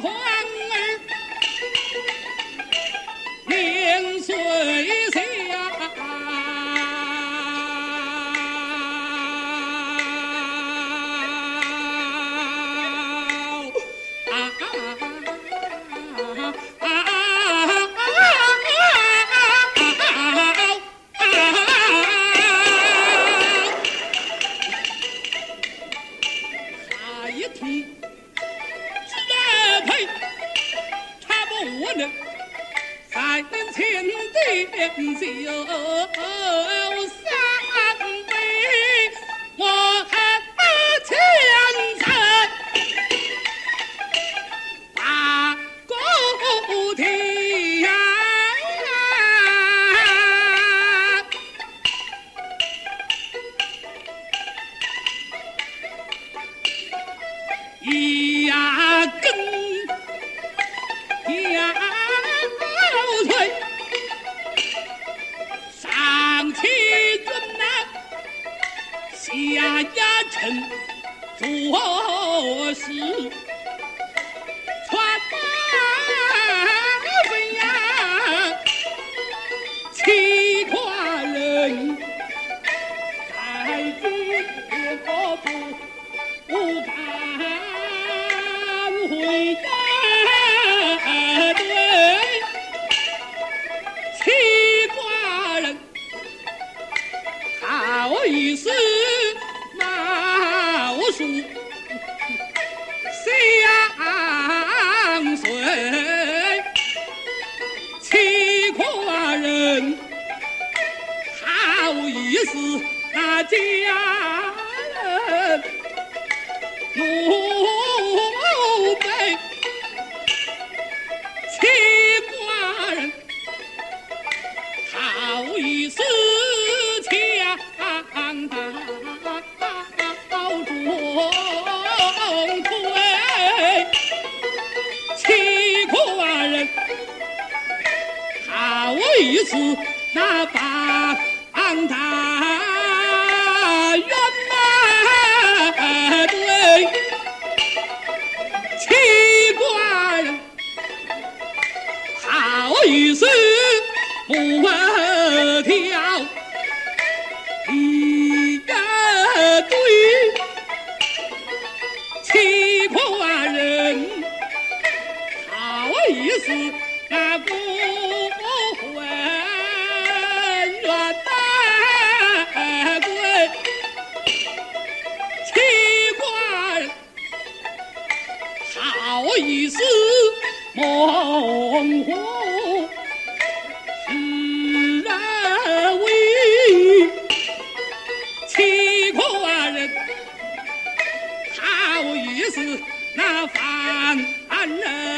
皇儿名字天地变就。家家臣做事，穿大粉呀，欺寡人，敢与我不敢。书，那把安堂。一丝梦魂是人为妻夸人好一似那凡人